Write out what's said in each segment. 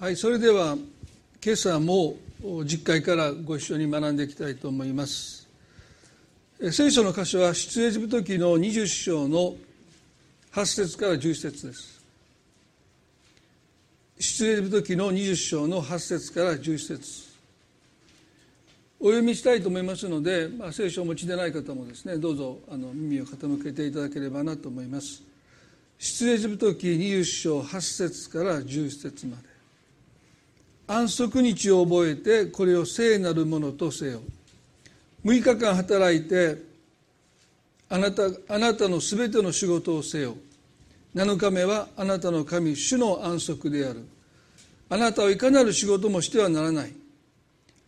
はいそれでは今朝も実会からご一緒に学んでいきたいと思います。聖書の箇所は出エジプト記の20章の8節から11節です。出エジプト記の20章の8節から11節。お読みしたいと思いますので、まあ、聖書をお持ちでない方もですねどうぞあの耳を傾けていただければなと思います。出エジプト記20章8節から11節まで。安息日を覚えてこれを聖なるものとせよ。6日間働いてあなたあなたのすべての仕事をせよ。7日目はあなたの神主の安息である。あなたはいかなる仕事もしてはならない。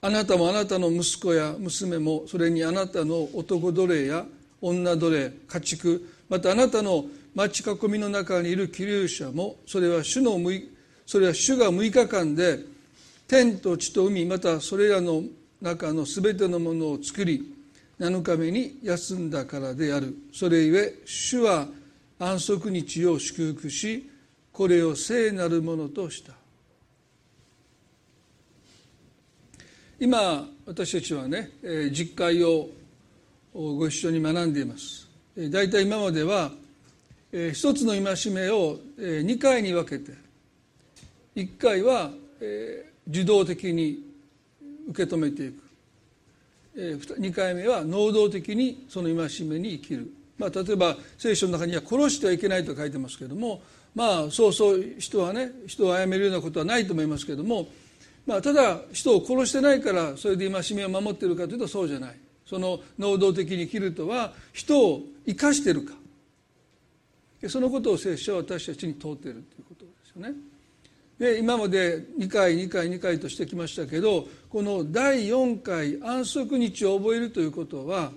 あなたもあなたの息子や娘もそれにあなたの男奴隷や女奴隷家畜またあなたの町囲みの中にいる気流者もそれは主のそれは主が6日間で天と地と海またそれらの中のすべてのものを作り7日目に休んだからである。それゆえ主は安息日を祝福しこれを聖なるものとした。今私たちはね実会をご一緒に学んでいます。大体今までは一つの戒めを2回に分けて1回は受動的に受け止めていく。2回目は能動的にその戒めに生きる、まあ、例えば聖書の中には殺してはいけないと書いてますけどもまあそうそう人はね人を殺めるようなことはないと思いますけども、まあ、ただ人を殺してないからそれで戒めを守ってるかというとそうじゃない。その能動的に生きるとは人を生かしてるか。そのことを聖書は私たちに問うているということですよね。で今まで2回2回2回としてきましたけどこの第4回安息日を覚えるということは、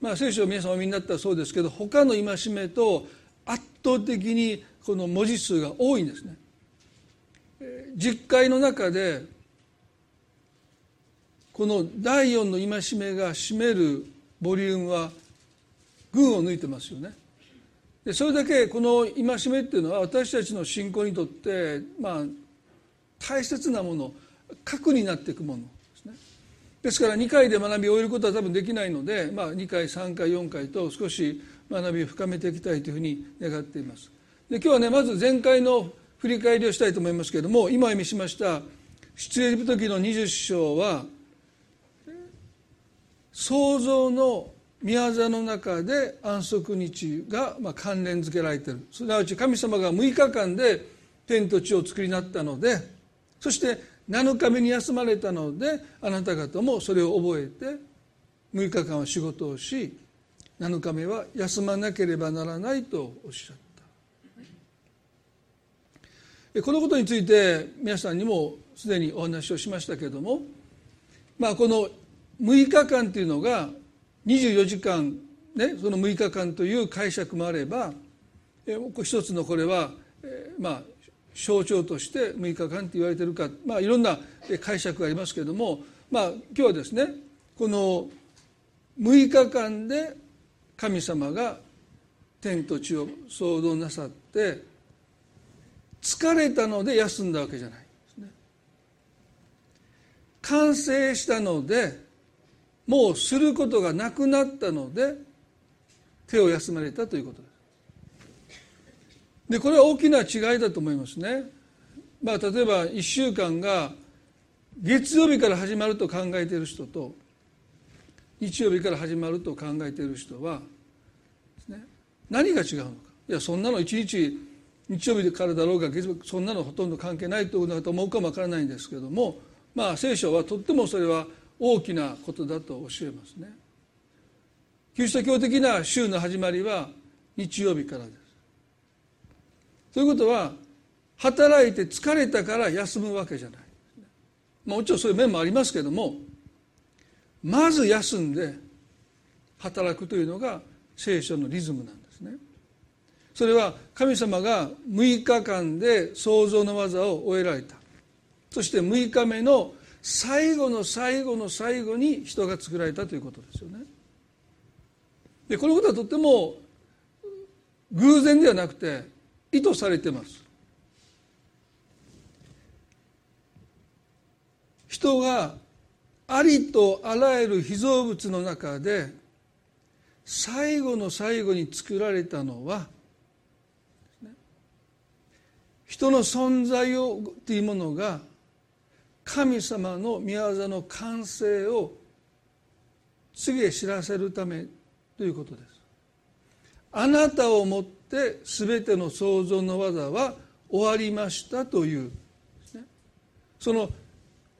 まあ、聖書を皆さんお読みになったらそうですけど他の戒めと圧倒的にこの文字数が多いんですね。実会の中でこの第4の戒めが占めるボリュームは群を抜いてますよね。でそれだけこの戒めっていうのは私たちの信仰にとってまあ大切なもの核になっていくもの。ですねですから2回で学びを終えることは多分できないので、まあ、2回3回4回と少し学びを深めていきたいというふうに願っています。で今日はねまず前回の振り返りをしたいと思いますけれども今読みしました出エジプト記の20章は創造の宮座の中で安息日がまあ関連づけられている。すなわち神様が6日間で天と地を作りなったのでそして7日目に休まれたのであなた方もそれを覚えて6日間は仕事をし7日目は休まなければならないとおっしゃった。このことについて皆さんにもすでにお話をしましたけれどもまあこの6日間というのが24時間、ね、その6日間という解釈もあれば一つのこれは、まあ、象徴として6日間と言われているか、まあ、いろんな解釈がありますけれども、まあ、今日はですねこの6日間で神様が天と地を創造なさって疲れたので休んだわけじゃないですね。完成したのでもうすることがなくなったので手を休まれたということでこれは大きな違いだと思いますね。まあ例えば1週間が月曜日から始まると考えている人と日曜日から始まると考えている人は、ね、何が違うのか。いやそんなの一日日曜日からだろうが月曜日そんなのほとんど関係ないということだと思うかもわからないんですけどもまあ聖書はとってもそれは大きなことだと教えますね。キリスト教的な週の始まりは日曜日からです。ということは働いて疲れたから休むわけじゃない。もちろんそういう面もありますけどもまず休んで働くというのが聖書のリズムなんですね。それは神様が6日間で創造の技を終えられた。そして6日目の最後の最後の最後に人が作られたということですよね。でこのことはとっても偶然ではなくて意図されてます。人がありとあらゆる被造物の中で最後の最後に作られたのは人の存在をというものが神様の御業の完成を次へ知らせるためということですあなたをもって全ての創造の技は終わりましたという、ね、その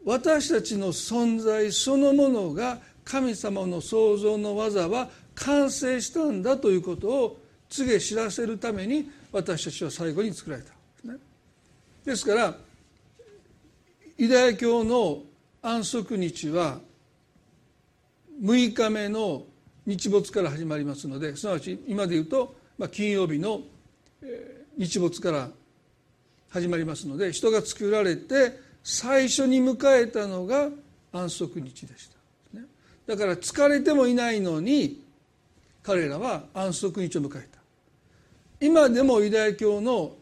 私たちの存在そのものが神様の創造の技は完成したんだということを告げ知らせるために私たちは最後に作られたですね。ですからユダヤ教の安息日は6日目の日没から始まりますのですなわち今で言うと、まあ、金曜日の日没から始まりますので人が作られて最初に迎えたのが安息日でした、だから疲れてもいないのに彼らは安息日を迎えた。今でもユダヤ教の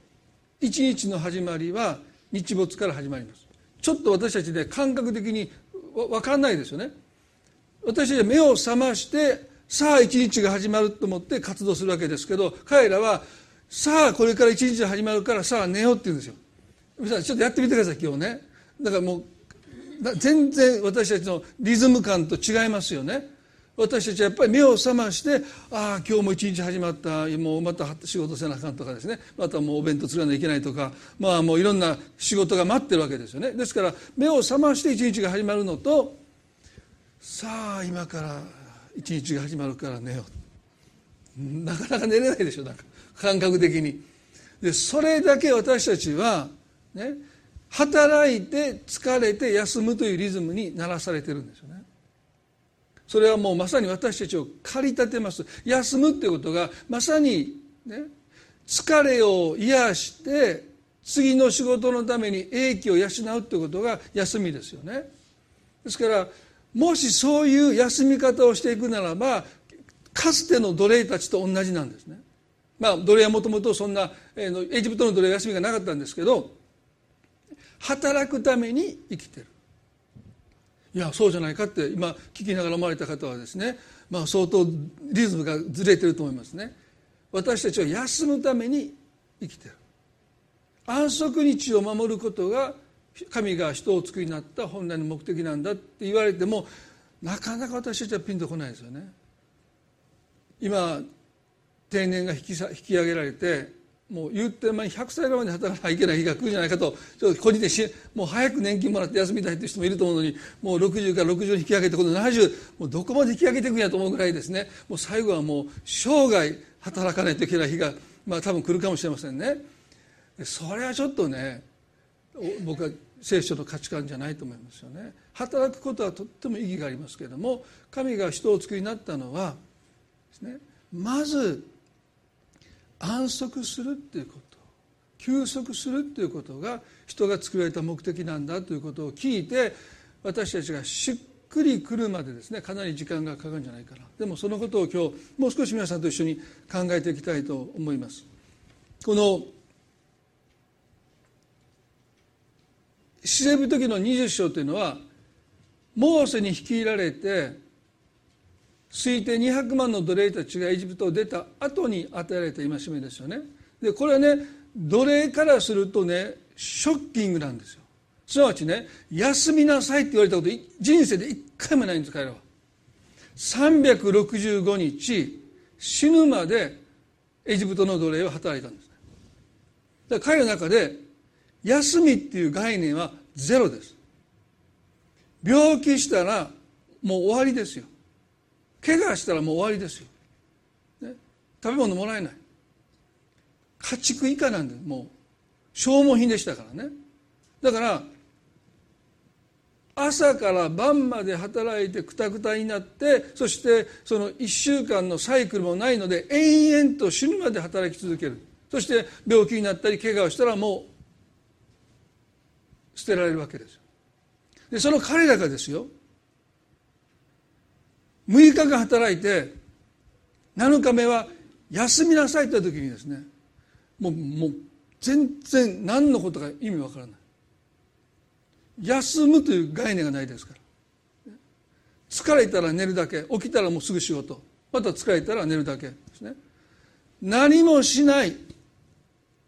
一日の始まりは日没から始まります。ちょっと私たちで感覚的に分かんないですよね。私たちは目を覚ましてさあ一日が始まると思って活動するわけですけど彼らはさあこれから一日始まるからさあ寝ようって言うんですよ。皆さんちょっとやってみてください今日ね。だからもう全然私たちのリズム感と違いますよね。私たちはやっぱり目を覚ましてああ今日も一日始まった。もうまた仕事せなあかんとかですね。またもうお弁当作らなきゃいけないとか。まあもういろんな仕事が待ってるわけですよね。ですから目を覚まして一日が始まるのとさあ今から一日が始まるから寝よう。なかなか寝れないでしょなんか。感覚的に。でそれだけ私たちはね働いて疲れて休むというリズムにならされてるんですよね。それはもうまさに私たちを駆り立てます。休むっていうことがまさにね疲れを癒して次の仕事のために英気を養うってことが休みですよね。ですからもしそういう休み方をしていくならばかつての奴隷たちと同じなんですね。まあ奴隷はもともとそんなエジプトの奴隷は休みがなかったんですけど働くために生きてる。いやそうじゃないかって今聞きながら思われた方はですね、まあ、相当リズムがずれてると思いますね。私たちは休むために生きてる。安息日を守ることが神が人を作りになった本来の目的なんだって言われてもなかなか私たちはピンとこないですよね。今定年が引き引き上げられてもう言ってま100歳ぐらいまで働かなきゃいけない日が来るんじゃないかとちょっと個人でしもう早く年金もらって休みたいという人もいると思うのにもう60から60に引き上げてこの70もうどこまで引き上げていくんやと思うぐらいですね。もう最後はもう生涯働かないといけない日が、まあ、多分来るかもしれませんね。それはちょっとね僕は聖書の価値観じゃないと思いますよね。働くことはとっても意義がありますけれども神が人を作りになったのはですねまず安息するっていうこと休息するっていうことが人が作られた目的なんだということを聞いて私たちがしっくりくるまでですねかなり時間がかかるんじゃないかな。でもそのことを今日もう少し皆さんと一緒に考えていきたいと思います。この死ぶ時の20章というのはモーセに率いられて推定200万の奴隷たちがエジプトを出た後に与えられた戒めですよね。でこれはね奴隷からするとねショッキングなんですよ。すなわちね休みなさいって言われたこと人生で一回もないんです彼らは。365日死ぬまでエジプトの奴隷を働いたんです。だから彼の中で休みっていう概念はゼロです。病気したらもう終わりですよ。怪我したらもう終わりですよ、ね、食べ物もらえない。家畜以下なんでもう消耗品でしたからね。だから朝から晩まで働いてくたくたになってそしてその1週間のサイクルもないので延々と死ぬまで働き続ける。そして病気になったり怪我をしたらもう捨てられるわけですでその彼らがですよ6日間働いて7日目は休みなさいと言った時にですねもうもう全然何のことか意味わからない。休むという概念がないですから。疲れたら寝るだけ起きたらもうすぐ仕事。また疲れたら寝るだけですね。何もしない。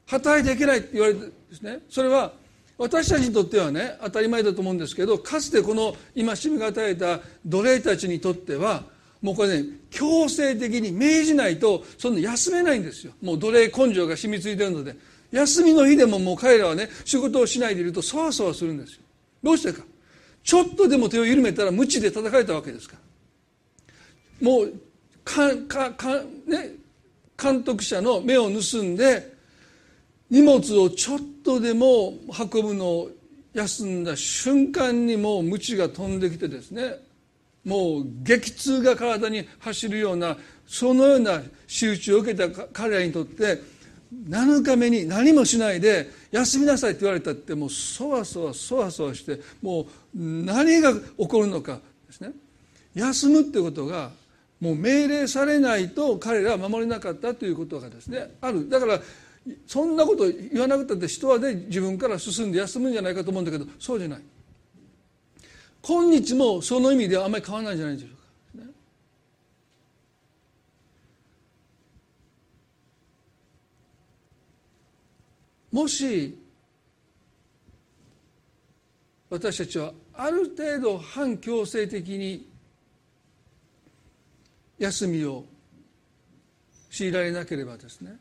働いていけないって言われてですねそれは私たちにとってはね当たり前だと思うんですけどかつてこの今しみが与えた奴隷たちにとってはもうこれね強制的に命じないとそんな休めないんですよ。もう奴隷根性が染みついてるので。休みの日でももう彼らはね仕事をしないでいるとそわそわするんですよ。どうしてか。ちょっとでも手を緩めたら無知で叩かれたわけですから。もうかかか、ね、監督者の目を盗んで荷物をちょっとでも運ぶのを休んだ瞬間にもう鞭が飛んできてですね。もう激痛が体に走るようなそのような仕打ちを受けた彼らにとって7日目に何もしないで休みなさいって言われたってもうそわそわそわそわしてもう何が起こるのかですね。休むってことがもう命令されないと彼らは守れなかったということがですねある。だからそんなこと言わなくたって人はね自分から進んで休むんじゃないかと思うんだけどそうじゃない。今日もその意味ではあんまり変わらないんじゃないでしょうか、ね、もし私たちはある程度反強制的に休みを強いられなければですね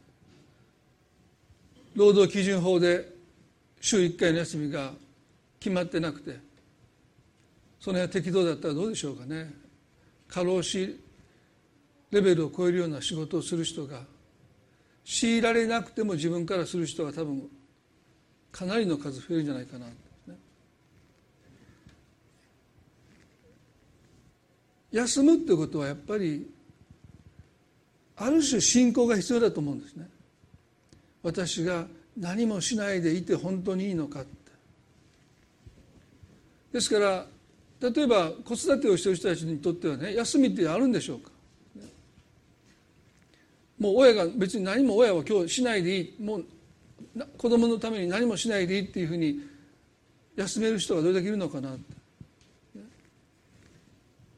労働基準法で週1回の休みが決まってなくてその辺は適当だったらどうでしょうかね。過労死レベルを超えるような仕事をする人が強いられなくても自分からする人が多分かなりの数増えるんじゃないかな、ね。休むってことはやっぱりある種信仰が必要だと思うんですね。私が何もしないでいて本当にいいのかって。ですから例えば子育てをしている人たちにとってはね休みってあるんでしょうか。もう親が別に何も親は今日しないでいい。もう子供のために何もしないでいいっていうふうに休める人がどれだけいるのかなって。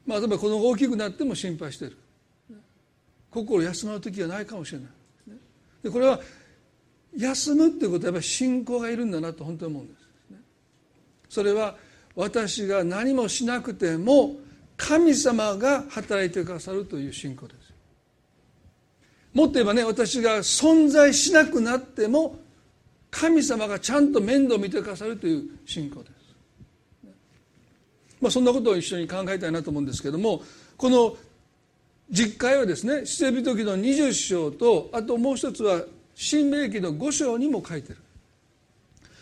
まあ例えば子供が大きくなっても心配してる。心休まる時はないかもしれない。でこれは休むっていうことはやっぱり信仰がいるんだなと本当に思うんですそれは私が何もしなくても神様が働いてくださるという信仰です。もっと言えばね私が存在しなくなっても神様がちゃんと面倒見てくださるという信仰です。まあそんなことを一緒に考えたいなと思うんですけどもこの実会はですね出エビ時の20章とあともう一つは新明記の5章にも書いてる。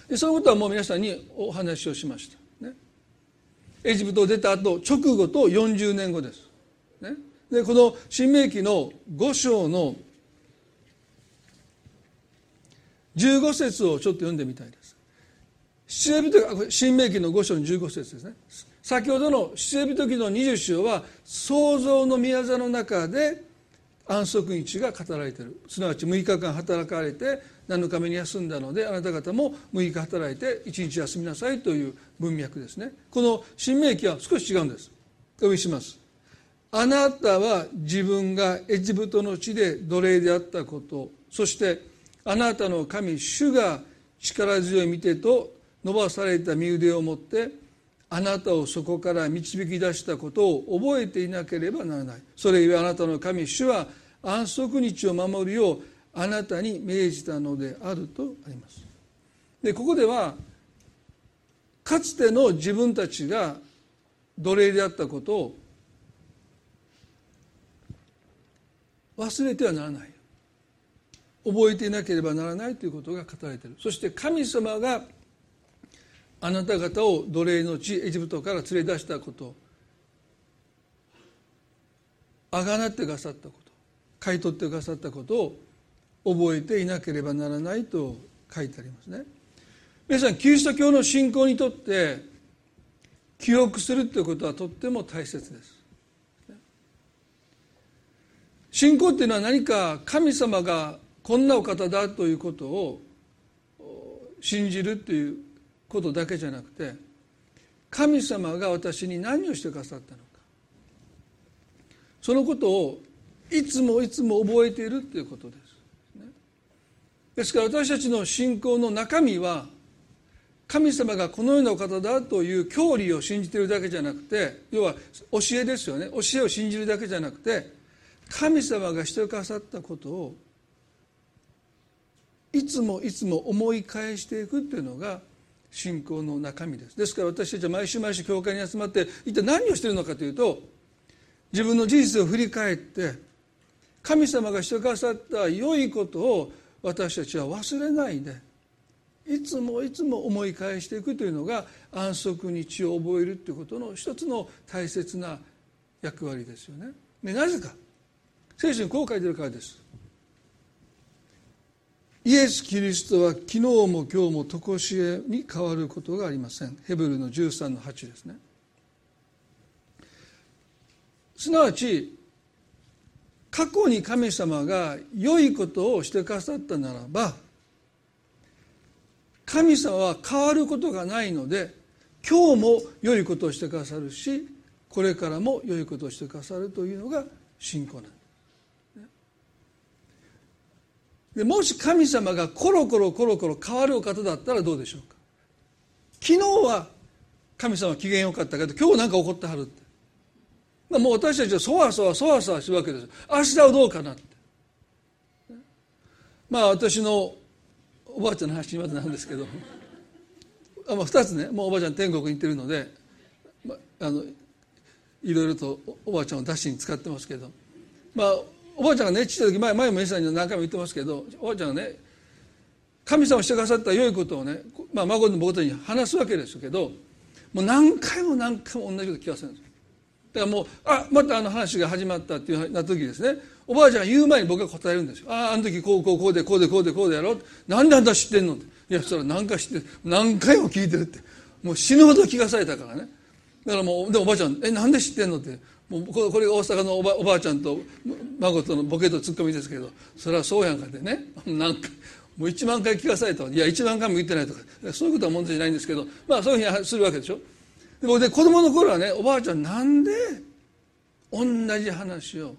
でそのことはもう皆さんにお話をしました、ね、エジプトを出た後直後と40年後です、ね、でこの新明記の5章の15節をちょっと読んでみたいです。新明記の5章の15節ですね。先ほどの出エビ時の20章は創造の宮座の中で安息日が語られている。すなわち6日間働かれて7日目に休んだのであなた方も6日働いて1日休みなさいという文脈ですね。この新明記は少し違うんです。お読みします。あなたは自分がエジプトの地で奴隷であったことそしてあなたの神主が力強い見てと伸ばされた身腕を持ってあなたをそこから導き出したことを覚えていなければならない。それゆえあなたの神主は安息日を守るようあなたに命じたのであるとあります。でここではかつての自分たちが奴隷であったことを忘れてはならない。覚えていなければならないということが語られている。そして神様があなた方を奴隷の地エジプトから連れ出したこと。あがなってくださったこと。買い取ってくださったことを覚えていなければならないと書いてありますね。皆さんキリスト教の信仰にとって記憶するということはとっても大切です。信仰っていうのは何か神様がこんなお方だということを信じるということだけじゃなくて神様が私に何をしてくださったのか。そのことをいつもいつも覚えているということです。ですから私たちの信仰の中身は神様がこのようなお方だという教理を信じているだけじゃなくて要は教えですよね。教えを信じるだけじゃなくて神様がしてくださったことをいつもいつも思い返していくっていうのが信仰の中身ですですから私たちは毎週毎週教会に集まって一体何をしているのかというと自分の人生を振り返って神様がしてくださった良いことを私たちは忘れないでいつもいつも思い返していくというのが安息日を覚えるということの一つの大切な役割ですよね。でなぜか聖書にこう書いてるからです。イエス・キリストは昨日も今日も常しえに変わることがありません。ヘブルの13の8ですね。すなわち過去に神様が良いことをしてくださったならば神様は変わることがないので今日も良いことをしてくださるしこれからも良いことをしてくださるというのが信仰なんです。でもし神様がコロコロコロコロ変わるお方だったらどうでしょうか？昨日は神様機嫌良かったけど今日なんか怒ってはるって。もう私たちはそわそわそわそわするわけです明日はどうかなって。まあ私のおばあちゃんの話までなんですけど。あ、まあ、2つね。もうおばあちゃん天国に行ってるので、まあ、あのいろいろとおばあちゃんを出しに使ってますけど。まあおばあちゃんがねちっちゃい時前前も皆さんに何回も言ってますけどおばあちゃんがね神様してくださった良いことをね、まあ、孫のことに話すわけですけどもう何回も何回も同じこと聞かせるんです。だからもうあまたあの話が始まったっていうな時ですね。おばあちゃんが言う前に僕が答えるんですよ。あああの時こうこうこうでこうでこうでこうでやろう。なんであんた知ってんのって。いやそしたら何か知って何回も聞いてるって。もう死ぬほど聞かされたからね。だからもうでおばあちゃん「えなんで知ってんの?」って。もうこれが大阪のおばおばあちゃんと孫とのボケとツッコミですけどそれはそうやんかってね。何回もう1万回聞かされた。いや1万回も言ってないとか。そういうことは問題じゃないんですけどまあそういうふうにするわけでしょ。でもね子供の頃はねおばあちゃんなんで同じ話を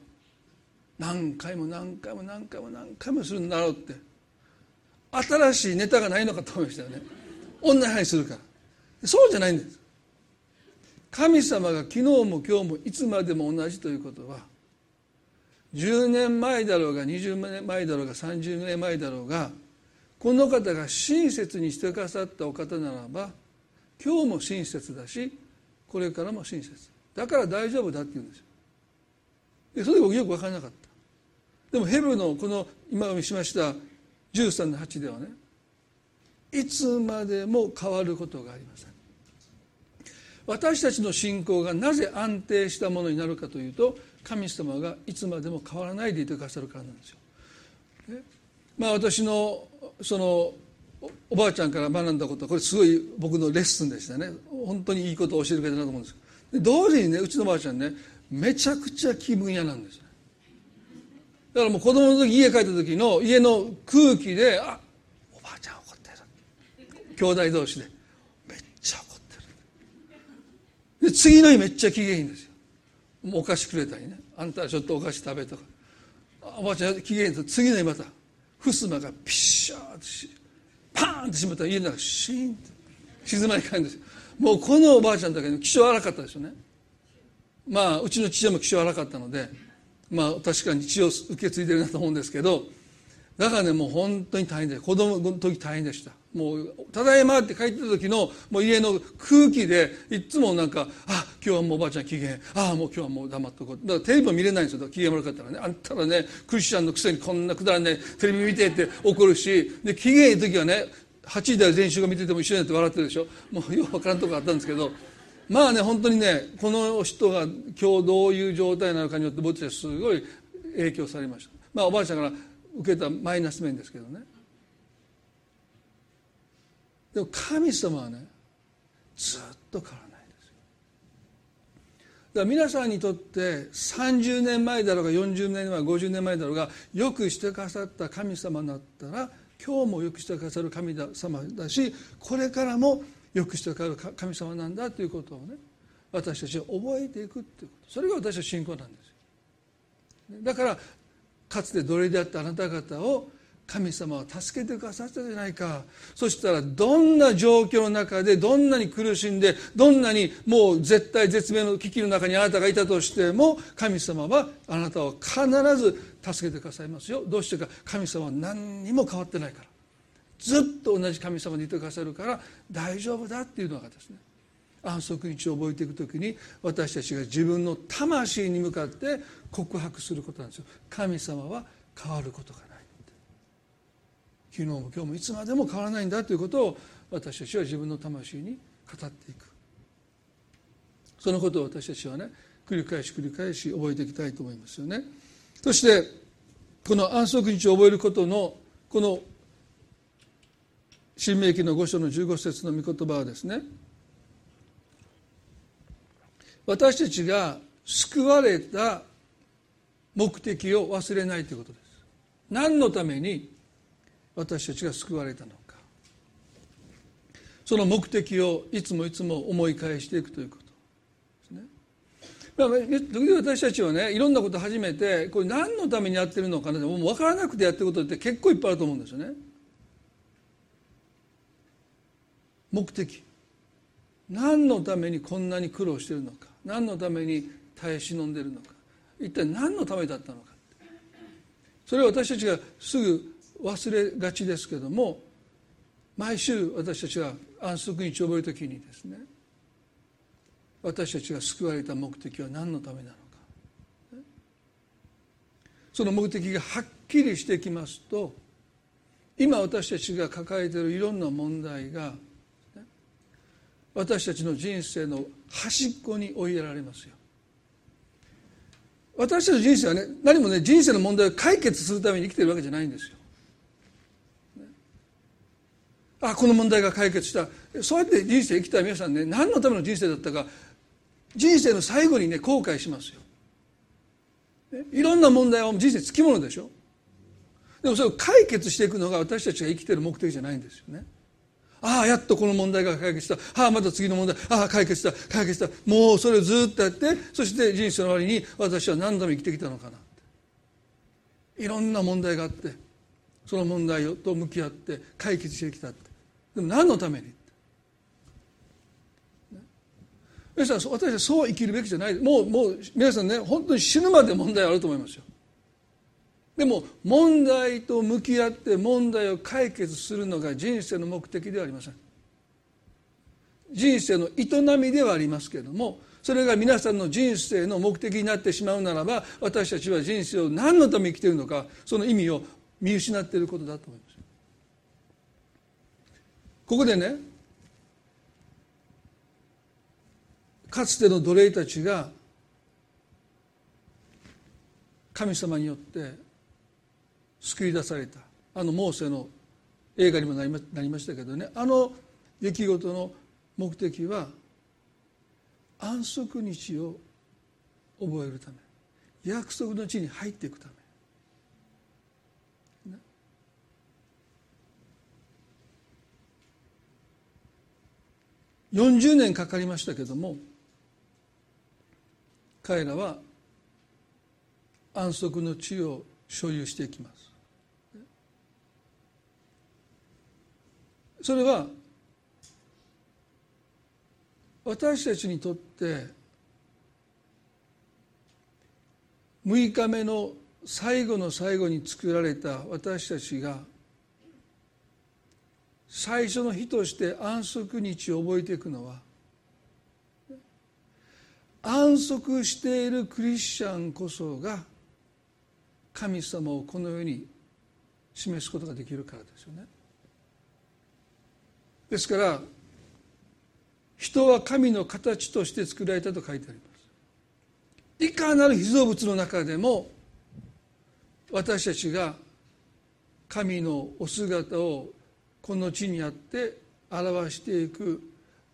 何回も何回も何回も何回もするんだろうって。新しいネタがないのかと思いましたよね。同じ話するから。そうじゃないんです。神様が昨日も今日もいつまでも同じということは10年前だろうが20年前だろうが30年前だろうがこの方が親切にしてくださったお方ならば今日も親切だしこれからも親切。だから大丈夫だって言うんですよ。でそれで僕よく分からなかった。でもヘブルのこの今見しました13の8ではねいつまでも変わることがありません。私たちの信仰がなぜ安定したものになるかというと神様がいつまでも変わらないでいてくださるからなんですよ。まあ私のそのおばあちゃんから学んだことはこれすごい僕のレッスンでしたね。本当にいいことを教えてくれたなと思うんです。で同時にねうちのおばあちゃんねめちゃくちゃ気分屋なんですだからもう子供の時家帰った時の家の空気であおばあちゃん怒ってる。兄弟同士でめっちゃ怒ってるで次の日めっちゃ機嫌いいんですよ。もうお菓子くれたりね。あんたちょっとお菓子食べとか。おばあちゃん機嫌いいと次の日また襖がピッシャーってパーンって閉めたら家の中シーンって静まり返るんですよ。もうこのおばあちゃんだけど気性荒かったですよね。まあうちの父親も気性荒かったのでまあ確かに血を受け継いでるなと思うんですけどだからねもう本当に大変で子供の時大変でした。もう「ただいま」って帰ってた時のもう家の空気でいつもなんか「あ今日はもうおばあちゃん機嫌ああもう今日はもう黙っとこう」だからテレビも見れないんですよ。機嫌悪かったらね。あんたらねクリスチャンのくせにこんなくだらないテレビ見てって怒るしで機嫌いい時はね8時台練習が見てても一緒になって笑ってるでしょ。もうよく分からんとこあったんですけど。まあね本当にねこの人が今日どういう状態なのかによって僕たちはすごい影響されました。まあおばあちゃんから受けたマイナス面ですけどね。でも神様はねずっと変わらないですよ。だから皆さんにとって30年前だろうが40年前50年前だろうがよくしてくださった神様だったら今日もよくしてくださる神様だしこれからもよくしてくれる神様なんだということをね私たちは覚えていくっていうこと。それが私は信仰なんですよ。だからかつて奴隷であったあなた方を神様は助けてくださったじゃないか。そしたらどんな状況の中でどんなに苦しんでどんなにもう絶対絶命の危機の中にあなたがいたとしても神様はあなたを必ず助けてくださいますよ。どうしてか。神様は何にも変わってないから。ずっと同じ神様でいてくださるから大丈夫だっていうのがですね。安息日を覚えていく時に私たちが自分の魂に向かって告白することなんですよ。神様は変わることが昨日も今日もいつまでも変わらないんだということを私たちは自分の魂に語っていく。そのことを私たちはね繰り返し繰り返し覚えていきたいと思いますよね。そしてこの安息日を覚えることのこの新明記の5章の15節の御言葉はですね私たちが救われた目的を忘れないということです。何のために私たちが救われたのか。その目的をいつもいつも思い返していくということ。ですね。時々私たちはねいろんなこと始めてこれ何のためにやってるのかなってもう分からなくてやってることって結構いっぱいあると思うんですよね。目的。何のためにこんなに苦労してるのか。何のために耐え忍んでるのか。一体何のためだったのかそれを私たちがすぐ忘れがちですけども毎週私たちが安息日を覚える時にですね私たちが救われた目的は何のためなのか。その目的がはっきりしてきますと今私たちが抱えているいろんな問題が私たちの人生の端っこに追いやられますよ。私たちの人生はね何もね人生の問題を解決するために生きてるわけじゃないんですよ。あこの問題が解決した。そうやって人生生きた皆さんね何のための人生だったか人生の最後にね後悔しますよ。いろんな問題は人生つきものでしょ。でもそれを解決していくのが私たちが生きてる目的じゃないんですよね。ああやっとこの問題が解決した。ああまた次の問題。ああ解決した。解決した。もうそれをずっとやってそして人生の終わりに私は何度も生きてきたのかないろんな問題があってその問題と向き合って解決してきたって。でも何のために？皆さん私はそう生きるべきじゃない。もうもう皆さんね本当に死ぬまで問題あると思いますよ。でも問題と向き合って問題を解決するのが人生の目的ではありません。人生の営みではありますけれどもそれが皆さんの人生の目的になってしまうならば私たちは人生を何のために生きているのかその意味を見失っていることだと思います。ここでねかつての奴隷たちが神様によって救い出された。あのモーセの映画にもなりましたけどね。あの出来事の目的は安息日を覚えるため。約束の地に入っていくため。40年かかりましたけども彼らは安息の地を所有していきます。それは私たちにとって6日目の最後の最後に作られた私たちが最初の日として安息日を覚えていくのは安息しているクリスチャンこそが神様をこの世に示すことができるからですよね。ですから人は神の形として作られたと書いてあります。いかなる被造物の中でも私たちが神のお姿をこの地にあって表していく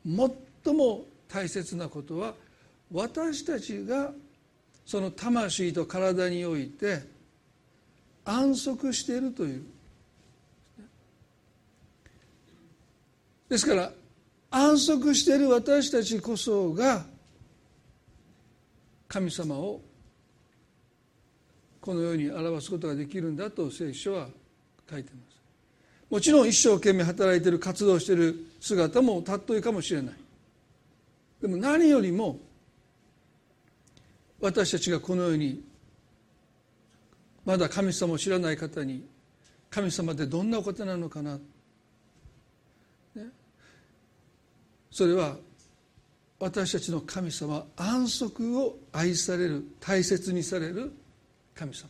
最も大切なことは私たちがその魂と体において安息しているという。ですから安息している私たちこそが神様をこのように表すことができるんだと聖書は書いてます。もちろん一生懸命働いてる活動してる姿も尊いかもしれない。でも何よりも私たちがこのようにまだ神様を知らない方に神様ってどんなお方なのかな、ね、それは私たちの神様安息を愛される大切にされる神様。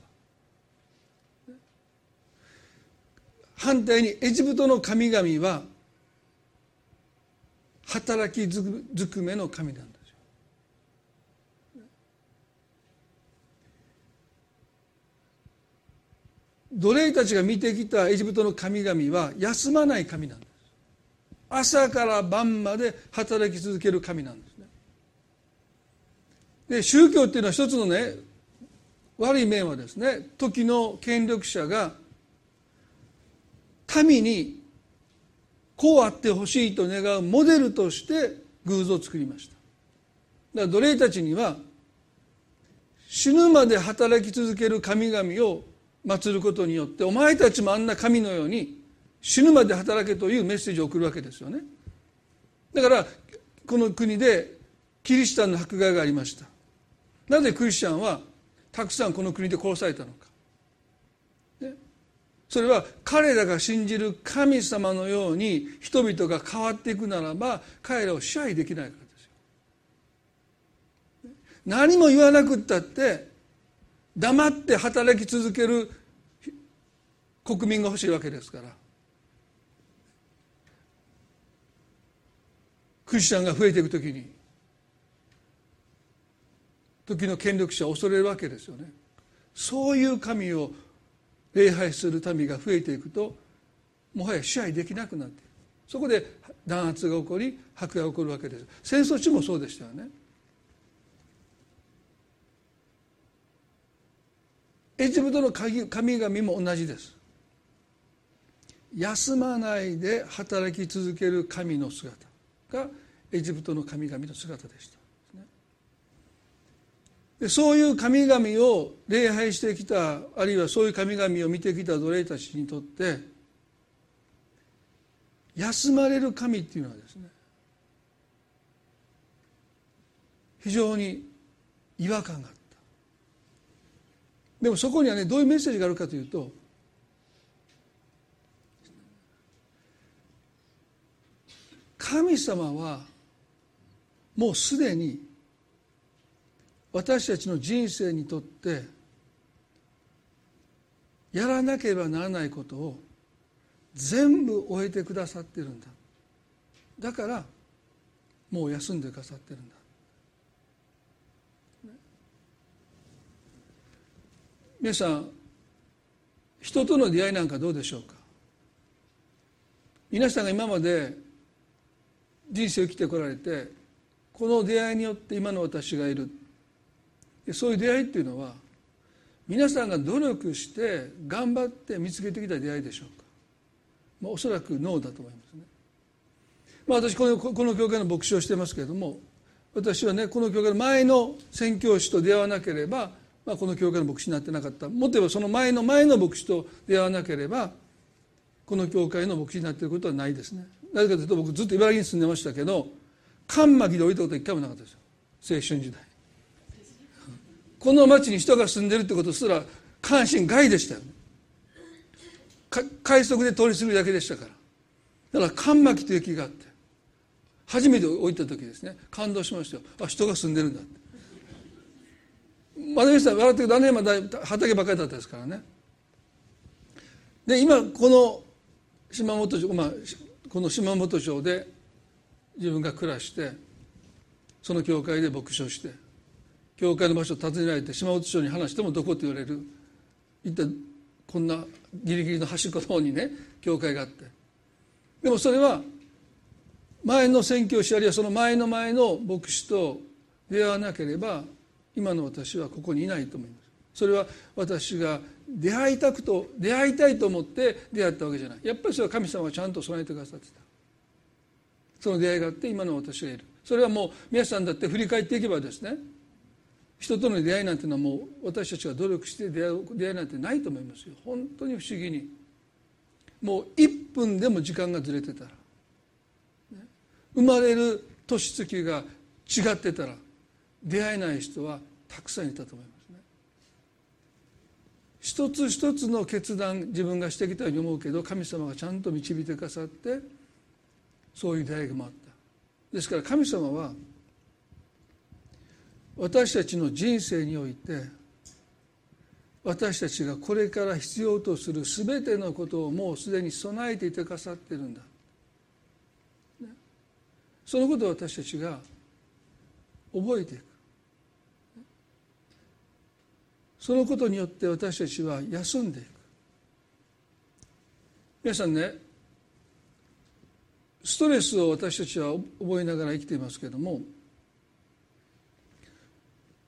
反対にエジプトの神々は働きずくめの神なんですよ。奴隷たちが見てきたエジプトの神々は休まない神なんです。朝から晩まで働き続ける神なんですね。で宗教っていうのは一つのね悪い面はですね時の権力者が民にこうあってほしいと願うモデルとして偶像を作りました。だから奴隷たちには死ぬまで働き続ける神々を祀ることによってお前たちもあんな神のように死ぬまで働けというメッセージを送るわけですよね。だからこの国でキリシタンの迫害がありました。なぜクリスチャンはたくさんこの国で殺されたのか、それは彼らが信じる神様のように人々が変わっていくならば彼らを支配できないからですよ。何も言わなくったって黙って働き続ける国民が欲しいわけですから。クリスチャンが増えていくときに時の権力者を恐れるわけですよね。そういう神を礼拝する民が増えていくともはや支配できなくなっているそこで弾圧が起こり迫害が起こるわけです。戦争中もそうでしたよね。エジプトの神々も同じです。休まないで働き続ける神の姿がエジプトの神々の姿でした。でそういう神々を礼拝してきたあるいはそういう神々を見てきた奴隷たちにとって休まれる神っていうのはですね非常に違和感があった。でもそこにはねどういうメッセージがあるかというと神様はもうすでに私たちの人生にとってやらなければならないことを全部終えてくださってるんだ。だからもう休んでくださってるんだ。皆さん人との出会いなんかどうでしょうか？皆さんが今まで人生を生きてこられてこの出会いによって今の私がいる。そういう出会いっていうのは皆さんが努力して頑張って見つけてきた出会いでしょうか、まあ、おそらくノーだと思いますね、まあ、私このこの教会の牧師をしてますけれども私はねこの教会の前の宣教師と出会わなければ、まあ、この教会の牧師になってなかった。もっと言えばその前の前の牧師と出会わなければこの教会の牧師になっていることはないですね。なぜかというと僕ずっと茨城に住んでましたけどカンマキで降りたことは一回もなかったですよ。青春時代。この町に人が住んでるってことすら関心外でしたよね。快速で通り過ぎるだけでしたから。だから関巻という木があって初めて置いた時ですね。感動しましたよ。あ人が住んでるんだって。まだ皆さん笑ってくだねまだ畑ばっかりだったですからね。で今この島本町、まあ、この島本町で自分が暮らしてその教会で牧師をして教会の場所を訪ねられて島本町に話してもどこって言われる。一体こんなギリギリの端っこの方にね教会があって。でもそれは前の宣教師あるいはその前の前の牧師と出会わなければ今の私はここにいないと思います。それは私が出会いたくと出会いたいと思って出会ったわけじゃない。やっぱりそれは神様がちゃんと備えてくださってた。その出会いがあって今の私がいる。それはもう皆さんだって振り返っていけばですね。人との出会いなんていうのはもう私たちが努力して出会う出会いなんてないと思いますよ。本当に不思議に。もう1分でも時間がずれてたら、ね、生まれる年月が違ってたら出会えない人はたくさんいたと思いますね。一つ一つの決断自分がしてきたように思うけど神様がちゃんと導いてくださってそういう出会いがもあった。ですから神様は私たちの人生において私たちがこれから必要とする全てのことをもうすでに備えていてくださってるんだ、そのことを私たちが覚えていく。そのことによって私たちは休んでいく。皆さんねストレスを私たちは覚えながら生きていますけれども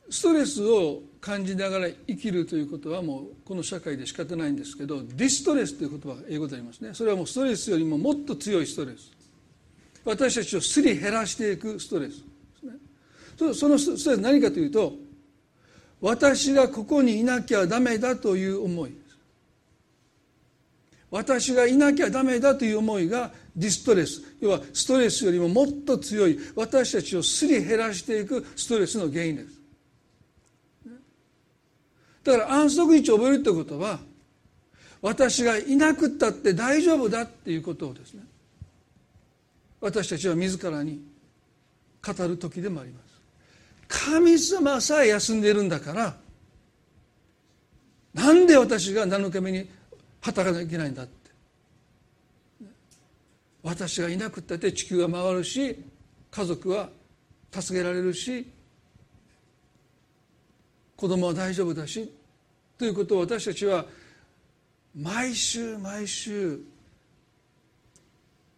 ストレスを感じながら生きるということはもうこの社会で仕方ないんですけどディストレスという言葉が英語でありますね。それはもうストレスよりももっと強いストレス。私たちをすり減らしていくストレスですね。そのストレス何かというと私がここにいなきゃダメだという思い。私がいなきゃダメだという思いがディストレス。要はストレスよりももっと強い。私たちをすり減らしていくストレスの原因です。だから安息日を覚えるということは私がいなくったって大丈夫だっていうことをですね私たちは自らに語る時でもあります。神様さえ休んでいるんだからなんで私が7日目に働かなきゃいけないんだって。私がいなくったって地球は回るし家族は助けられるし子供は大丈夫だしということを私たちは毎週毎週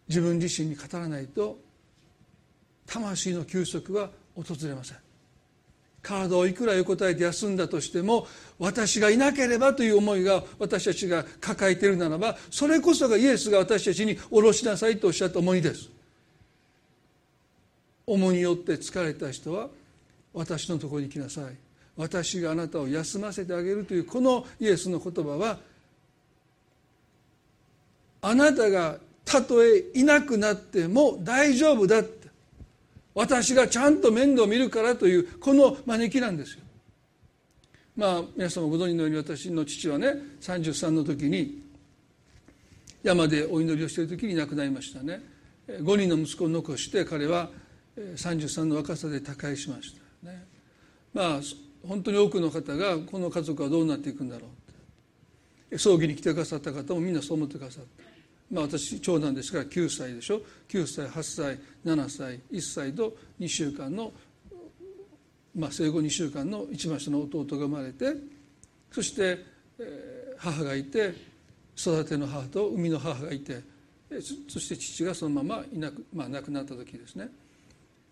自分自身に語らないと魂の休息は訪れません。体をいくら横たえて休んだとしても私がいなければという思いが私たちが抱えているならばそれこそがイエスが私たちに下ろしなさいとおっしゃった重荷です。重によって疲れた人は私のところに来なさい。私があなたを休ませてあげるというこのイエスの言葉はあなたがたとえいなくなっても大丈夫だって私がちゃんと面倒を見るからというこの招きなんですよ。まあ皆様ご存知のように私の父はね33の時に山でお祈りをしている時に亡くなりましたね5人の息子を残して彼は33の若さで他界しましたねまあ本当に多くの方がこの家族はどうなっていくんだろう葬儀に来てくださった方もみんなそう思ってくださった。まあ、私長男ですから9歳でしょ。9歳8歳7歳1歳と2週間の、まあ、生後2週間の一番下の弟が生まれてそして、母がいて育ての母と生みの母がいてそして父がそのままいなく、まあ、亡くなった時ですね、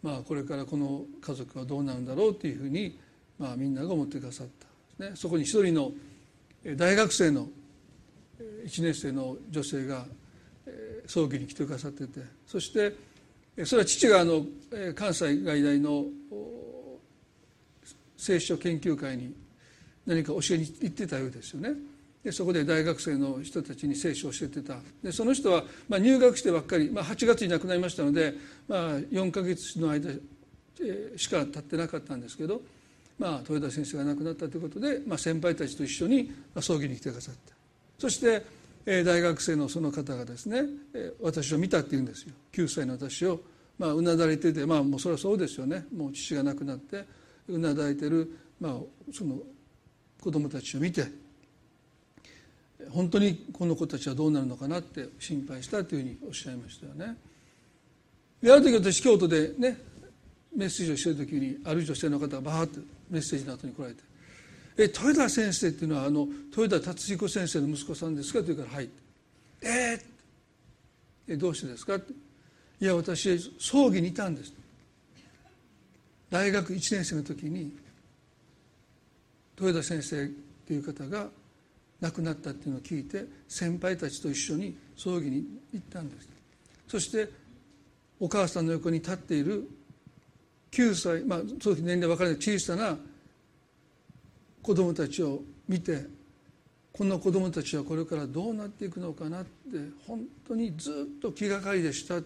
まあ、これからこの家族はどうなるんだろうというふうに、まあ、みんなが思ってくださった、ね、そこに一人の大学生の1年生の女性が葬儀に来てくださってて。そしてそれは父があの関西外大の聖書研究会に何か教えに行ってたようですよね。でそこで大学生の人たちに聖書を教えてた。でその人は、まあ、入学してばっかり、まあ、8月に亡くなりましたので、まあ、4か月の間しか経ってなかったんですけど、まあ、豊田先生が亡くなったということで、まあ、先輩たちと一緒に葬儀に来てくださったそして大学生のその方がですね私を見たって言うんですよ。9歳の私を。まあうなだれててまあもうそれはそうですよね。もう父が亡くなってうなだれてるまあその子供たちを見て本当にこの子たちはどうなるのかなって心配したというふうにおっしゃいましたよね。である時私京都でねメッセージをしてる時にある女性の方がバーッとメッセージの後に来られてえ豊田先生っていうのはあの豊田達彦先生の息子さんですか?」と言うから「はい」えー、えどうしてですか?」って「いや私葬儀にいたんです」大学1年生の時に豊田先生っていう方が亡くなったっていうのを聞いて先輩たちと一緒に葬儀に行ったんですそしてお母さんの横に立っている9歳まあその時年齢分からない小さな子供たちを見てこの子供たちはこれからどうなっていくのかなって本当にずっと気がかりでした。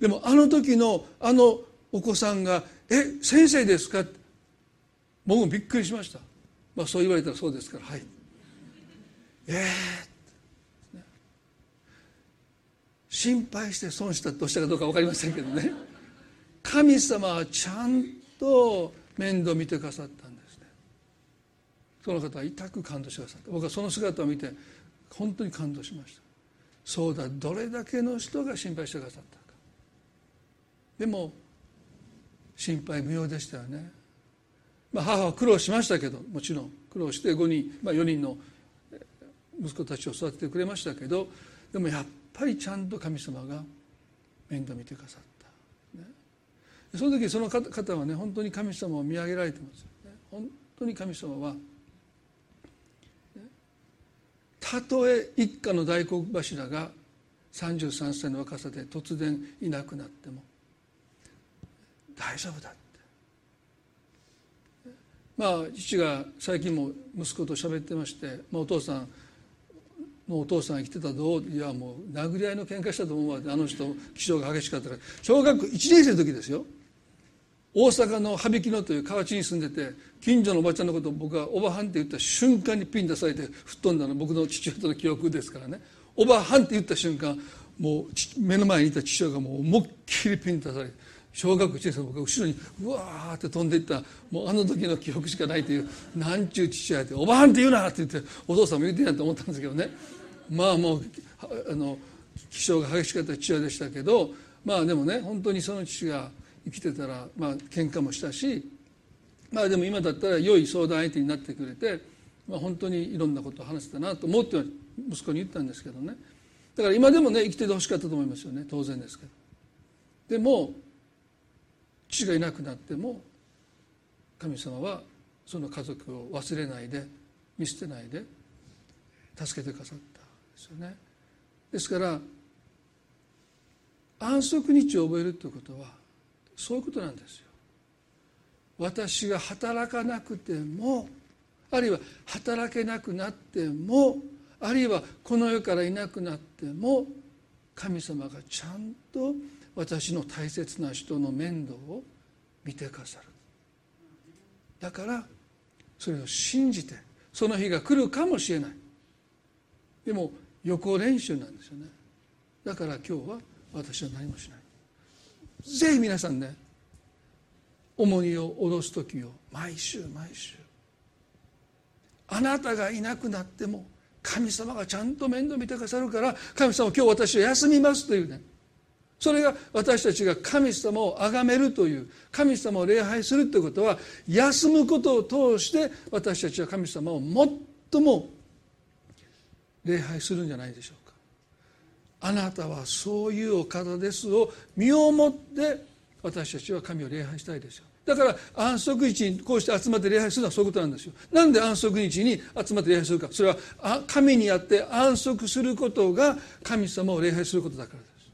でもあの時のあのお子さんが「え先生ですか?」僕もびっくりしました、まあ、そう言われたらそうですからはい。ええー、心配して損したとしたかどうか分かりませんけどね。神様はちゃんと面倒見てくださったんですね。その方は痛く感動してくださった。僕はその姿を見て本当に感動しました。そうだどれだけの人が心配してくださったか。でも心配無用でしたよね、まあ、母は苦労しましたけどもちろん。苦労して5人、まあ、4人の息子たちを育ててくれましたけどでもやっぱりちゃんと神様が面倒見てくださった、その時その方はね本当に神様を見上げられてますね本当に神様はたとえ一家の大黒柱が33歳の若さで突然いなくなっても大丈夫だって。まあ父が最近も息子と喋ってまして、まあ、お父さんのお父さん生きてたどういやもう殴り合いの喧嘩したと思うわあの人気性が激しかったから小学1年生の時ですよ。大阪の羽曳野という河内に住んでて近所のおばちゃんのことを僕がおばはんって言った瞬間にピン出されて吹っ飛んだの僕の父親との記憶ですからねおばはんって言った瞬間もう目の前にいた父親がもう思いっきりピン出されて小学1年生の僕が後ろにうわーって飛んでいったもうあの時の記憶しかないというなんちゅう父親で「おばはんって言うな!」って言ってお父さんも言ってんやと思ったんですけどねまあもうあの気性が激しかった父親でしたけどまあでもね本当にその父が生きてたらまあ喧嘩もしたしまあでも今だったら良い相談相手になってくれて、まあ、本当にいろんなことを話せたなと思って息子に言ったんですけどね。だから今でもね生きててほしかったと思いますよね。当然ですけど。でも父がいなくなっても神様はその家族を忘れないで見捨てないで助けてくださったですよね。ですから安息日を覚えるということはそういうことなんですよ。私が働かなくてもあるいは働けなくなってもあるいはこの世からいなくなっても神様がちゃんと私の大切な人の面倒を見てくださる。だからそれを信じてその日が来るかもしれない。でも予行練習なんですよね。だから今日は私は何もしない。ぜひ皆さんね重荷を下ろす時を毎週毎週。あなたがいなくなっても神様がちゃんと面倒見てくださるから神様今日私は休みますというね。それが私たちが神様を崇めるという神様を礼拝するということは休むことを通して私たちは神様を最も礼拝するんじゃないでしょうか。あなたはそういうお方ですを身をもって私たちは神を礼拝したいですよ。だから安息日にこうして集まって礼拝するのはそういうことなんですよ。なんで安息日に集まって礼拝するか。それは神にあって安息することが神様を礼拝することだからです。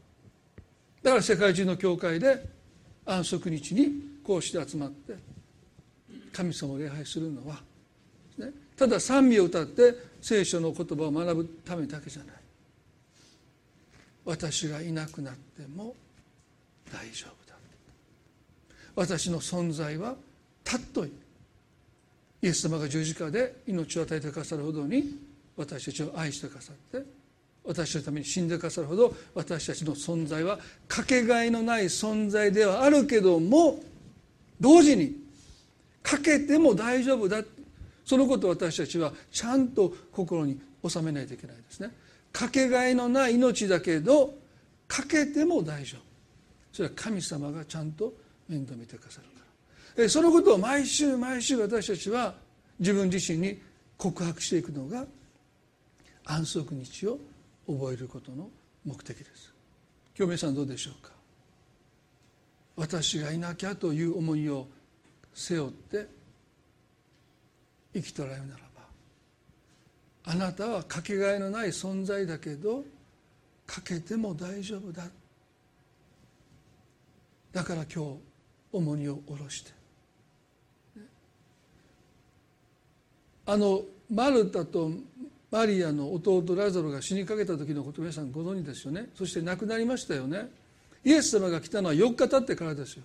だから世界中の教会で安息日にこうして集まって神様を礼拝するのは、ね、ただ賛美を歌って聖書の言葉を学ぶためだけじゃない。私がいなくなっても大丈夫だ。私の存在はたっといイエス様が十字架で命を与えてくださるほどに私たちを愛してくださって私のために死んでくださるほど私たちの存在はかけがえのない存在ではあるけども同時にかけても大丈夫だ。そのことを私たちはちゃんと心に収めないといけないですね。かけがえのない命だけどかけても大丈夫。それは神様がちゃんと面倒見てくださるから。そのことを毎週毎週私たちは自分自身に告白していくのが安息日を覚えることの目的です。今日皆さんどうでしょうか？私がいなきゃという思いを背負って生きておられるならばあなたはかけがえのない存在だけどかけても大丈夫だ。だから今日重荷を下ろして。あのマルタとマリアの弟ラザロが死にかけた時のこと皆さんご存知ですよね。そして亡くなりましたよね。イエス様が来たのは4日経ってからですよ。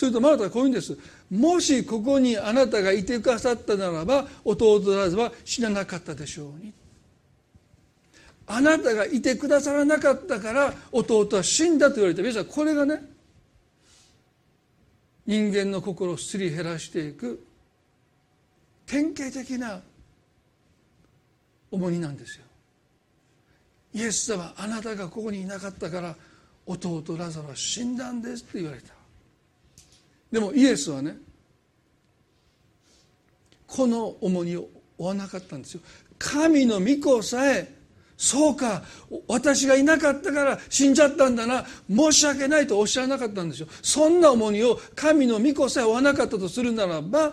するとマルタはこういうんです。もしここにあなたがいてくださったならば弟ラザロは死ななかったでしょうに。あなたがいてくださらなかったから弟は死んだと言われた皆さんこれがね人間の心をすり減らしていく典型的な重荷なんですよ。イエス様あなたがここにいなかったから弟ラザロは死んだんですって言われた。でもイエスはねこの重荷を負わなかったんですよ。神の御子さえそうか私がいなかったから死んじゃったんだな申し訳ないとおっしゃらなかったんですよ。そんな重荷を神の御子さえ負わなかったとするならば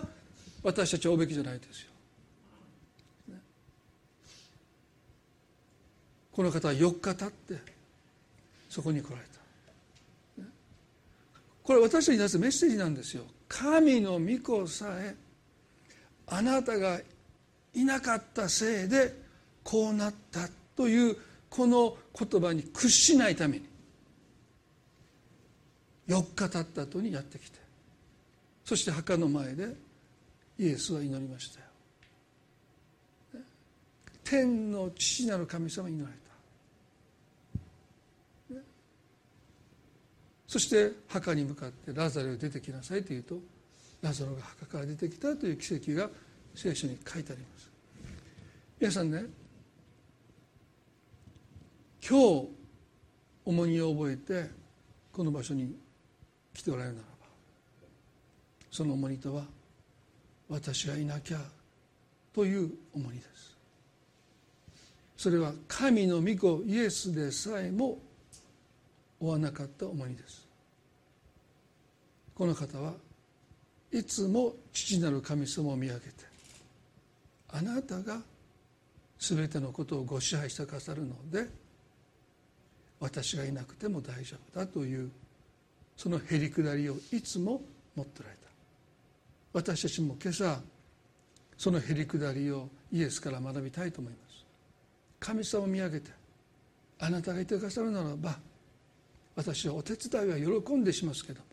私たちは負うべきじゃないですよ。この方は4日経ってそこに来られた。これ私たちに出すメッセージなんですよ。神の御子さえあなたがいなかったせいでこうなったというこの言葉に屈しないために4日経った後にやってきてそして墓の前でイエスは祈りましたよ。天の父なる神様に祈られた。そして墓に向かってラザロを出てきなさいと言うとラザロが墓から出てきたという奇跡が聖書に書いてあります。皆さんね今日重荷を覚えてこの場所に来ておられるならばその重荷とは私がいなきゃという重荷です。それは神の御子イエスでさえも負わなかった重荷です。この方はいつも父なる神様を見上げてあなたが全てのことをご支配してくださるので私がいなくても大丈夫だというそのへりくだりをいつも持ってられた。私たちも今朝そのへりくだりをイエスから学びたいと思います。神様を見上げてあなたがいてくださるならば私はお手伝いは喜んでしますけども。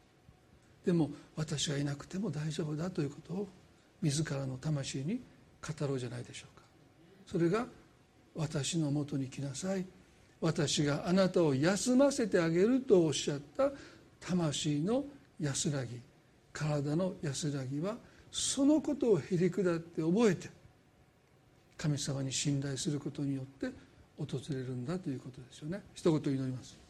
でも私がいなくても大丈夫だということを自らの魂に語ろうじゃないでしょうか。それが私のもとに来なさい。私があなたを休ませてあげるとおっしゃった魂の安らぎ。体の安らぎはそのことをへりくだって覚えて神様に信頼することによって訪れるんだということですよね。一言祈ります。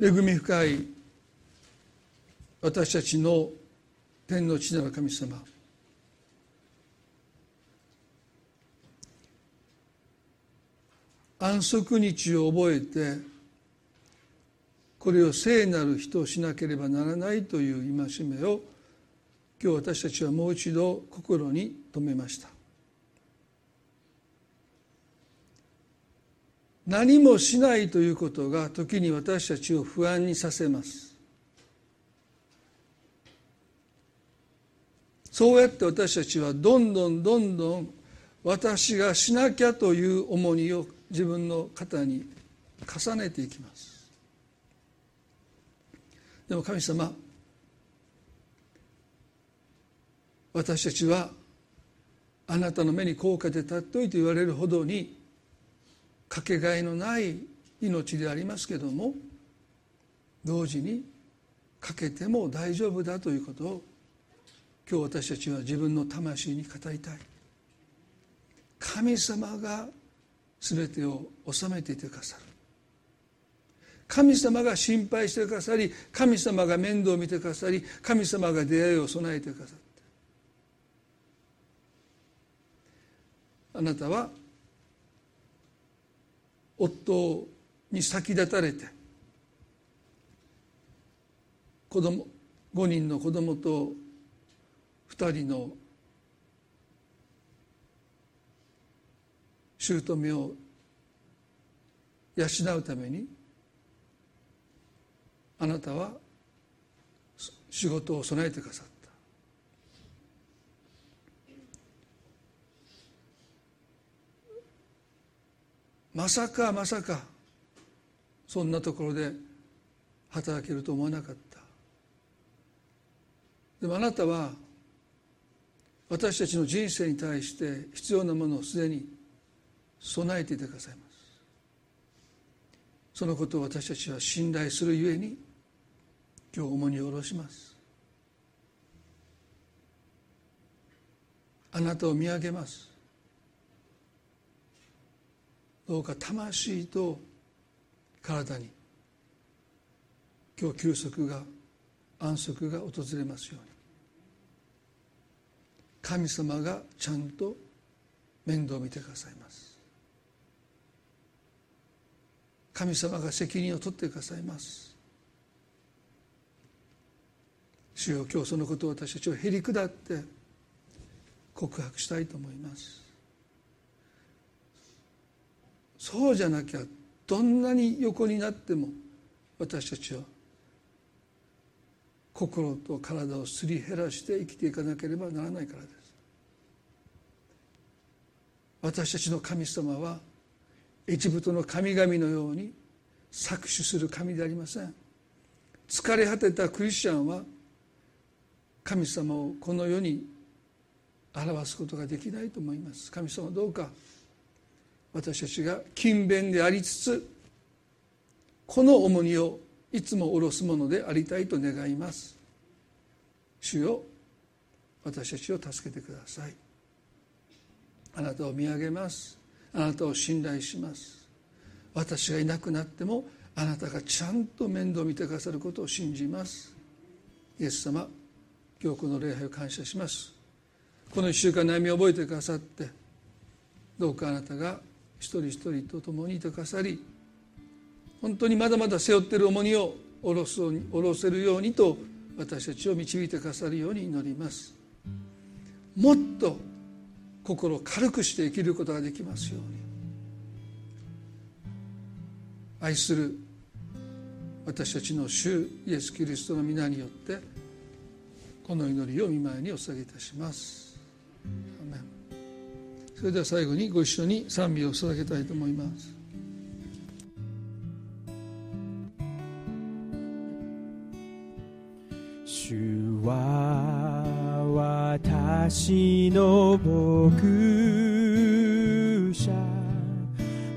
恵み深い私たちの天の地なる神様。安息日を覚えてこれを聖なる人をしなければならないという戒めを今日私たちはもう一度心に留めました。何もしないということが時に私たちを不安にさせます。そうやって私たちはどんどんどんどん私がしなきゃという重荷を自分の肩に重ねていきます。でも神様私たちはあなたの目に高価で尊いと言われるほどにかけがえのない命でありますけども同時にかけても大丈夫だということを今日私たちは自分の魂に語りたい。神様が全てを収めていてくださる。神様が心配してくださり神様が面倒を見てくださり神様が出会いを備えてくださって。あなたは夫に先立たれて子供5人の子供と2人の姑を養うためにあなたは仕事を備えてくださった。まさかまさか。そんなところで働けると思わなかった。でもあなたは私たちの人生に対して必要なものをすでに備えていてくださいます。そのことを私たちは信頼するゆえに今日重荷を下ろします。あなたを見上げます。どうか魂と体に今日休息が安息が訪れますように。神様がちゃんと面倒を見てくださいます。神様が責任を取ってくださいます。主よ今日そのことを私たちをへり下って告白したいと思います。そうじゃなきゃどんなに横になっても私たちは心と体をすり減らして生きていかなければならないからです。私たちの神様はエジプトの神々のように搾取する神でありません。疲れ果てたクリスチャンは神様をこの世に表すことができないと思います。神様どうか私たちが勤勉でありつつこの重荷をいつも下ろすものでありたいと願います。主よ私たちを助けてください。あなたを見上げます。あなたを信頼します。私がいなくなってもあなたがちゃんと面倒を見てくださることを信じます。イエス様今日この礼拝を感謝します。この1週間悩みを覚えてくださってどうかあなたが一人一人と共にいてくださり本当にまだまだ背負ってる重荷を下ろす下ろせるようにと私たちを導いてくださるように祈ります。もっと心を軽くして生きることができますように。愛する私たちの主イエス・キリストの皆によってこの祈りを見舞いにお捧げいたします。それでは最後にご一緒に賛美を捧げたいと思います。主は私の牧者。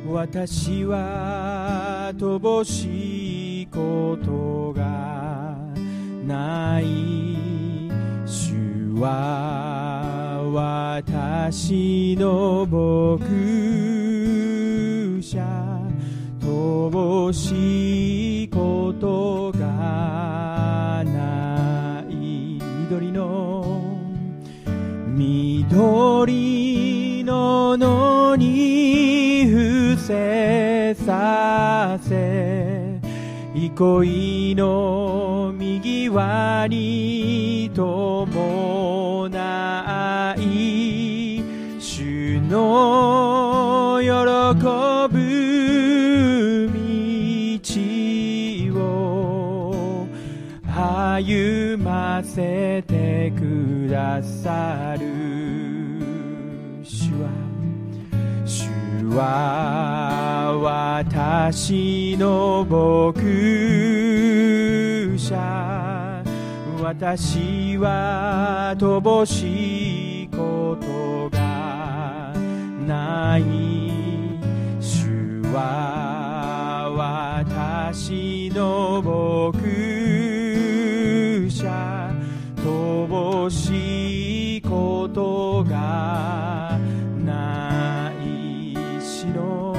私は乏しいことがない。主は私の牧者乏しいことがない緑の緑の野に伏せさせ憩いの右輪に伴い主の喜ぶ道を歩ませてくださる主は主は私の牧者。私は乏しいない主は私の牧者乏しいことがない死の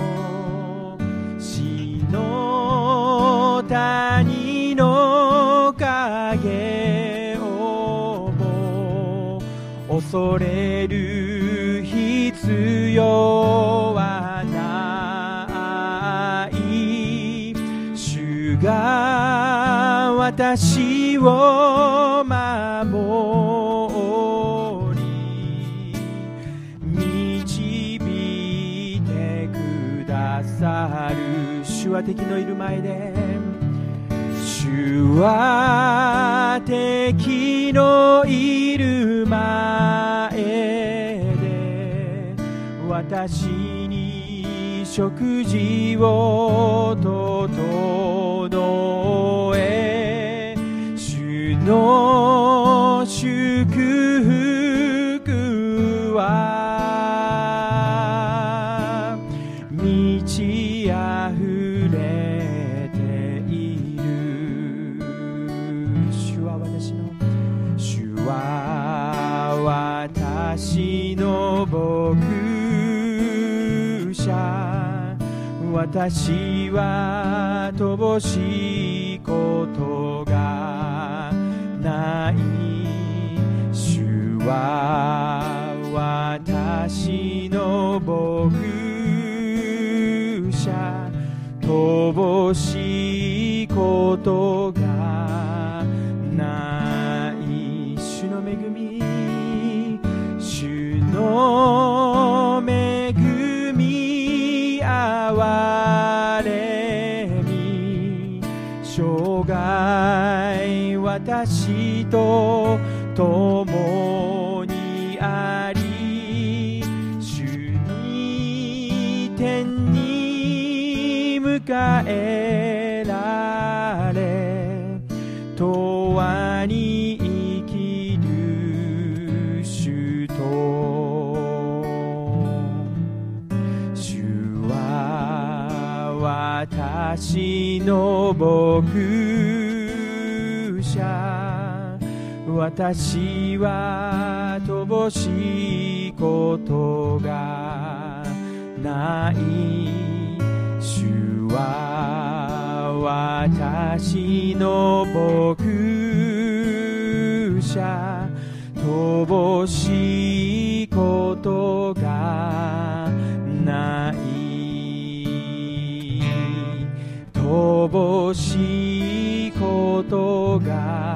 死の谷の影をも恐れる必要はない主が私を守り導いてくださる主は敵のいる前で主は敵のいる前私に食事を整え主の私は乏しいことがない主は私の牧者乏しいことがない主の恵み主の私と共にあり主に天に迎えられ永遠に生きる主と主は私の牧私は乏しいことがない主は私の牧者乏しいことがない乏しいことがない。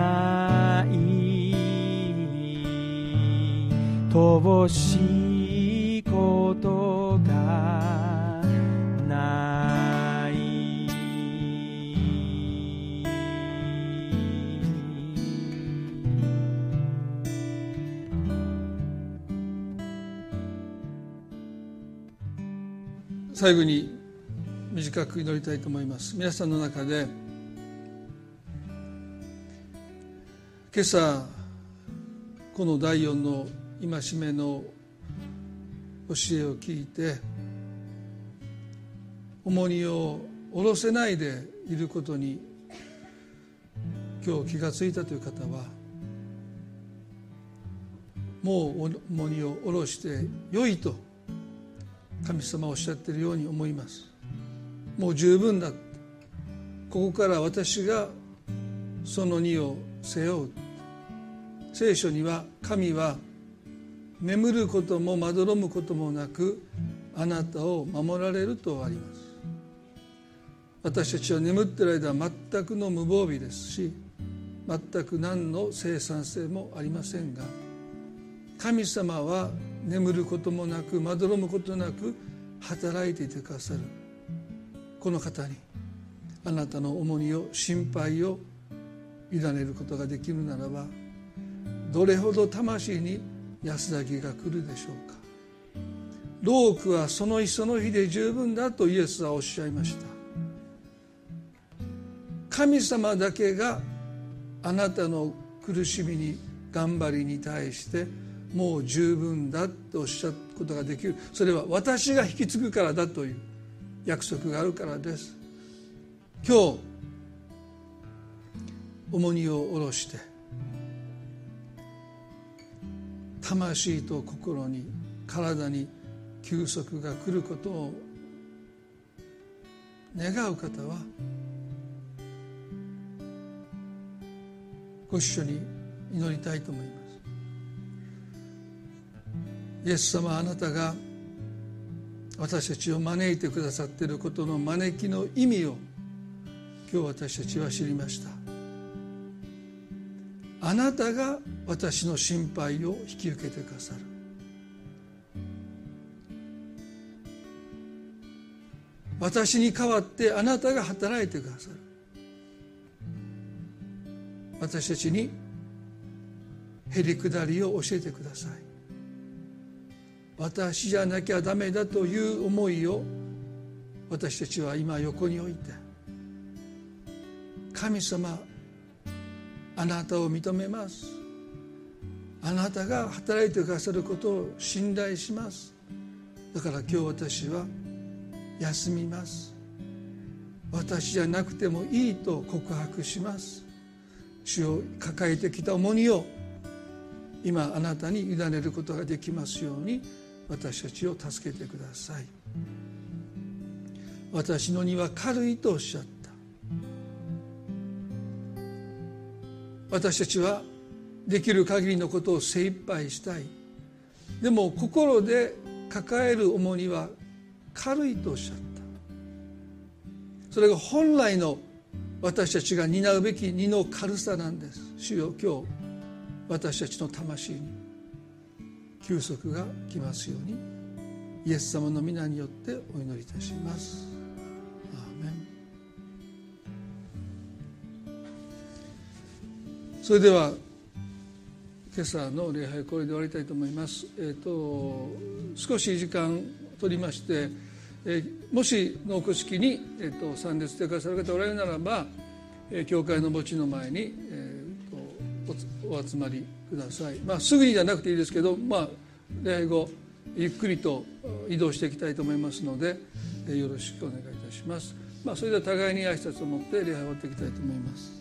ない乏しいことがない。最後に短く祈りたいと思います。皆さんの中で今朝この第四の戒めの教えを聞いて重荷を下ろせないでいることに今日気がついたという方はもう重荷を下ろして良いと神様おっしゃっているように思います。もう十分だ。ここから私がその荷を背負う聖書には神は眠ることもまどろむこともなくあなたを守られるとあります。私たちは眠っている間は全くの無防備ですし全く何の生産性もありませんが神様は眠ることもなくまどろむことなく働いていてくださる。この方にあなたの重荷を心配を委ねることができるならばどれほど魂に安らぎが来るでしょうか。労苦はその日その日で十分だとイエスはおっしゃいました。神様だけがあなたの苦しみに頑張りに対してもう十分だとおっしゃることができる。それは私が引き継ぐからだという約束があるからです。今日重荷を下ろして魂と心に体に休息が来ることを願う方はご一緒に祈りたいと思います。イエス様あなたが私たちを招いてくださっていることの招きの意味を今日私たちは知りました。あなたが私の心配を引き受けてくださる。私に代わってあなたが働いてくださる。私たちにへりくだりを教えてください。私じゃなきゃダメだという思いを私たちは今横に置いて神様あなたを認めます。あなたが働いてくださることを信頼します。だから今日私は休みます。私じゃなくてもいいと告白します。主を抱えてきた重荷を今あなたに委ねることができますように私たちを助けてください。私の荷は軽いとおっしゃった。私たちはできる限りのことを精一杯したい。でも心で抱える重荷は軽いとおっしゃった。それが本来の私たちが担うべき荷の軽さなんです。主よ今日私たちの魂に。休息が来ますように。イエス様の皆によってお祈りいたします。それでは今朝の礼拝これで終わりたいと思います。えっ、ー、と少し時間取りまして、えー、もし農区式にえっ、ー、と参列してくださる方おられるならば、えー、教会の墓地の前にえっ、ー、とお集まりください。まあすぐにじゃなくていいですけど、まあ礼拝後ゆっくりと移動していきたいと思いますので、えー、よろしくお願いいたします。まあそれでは互いに挨拶を持って礼拝を終わっていきたいと思います。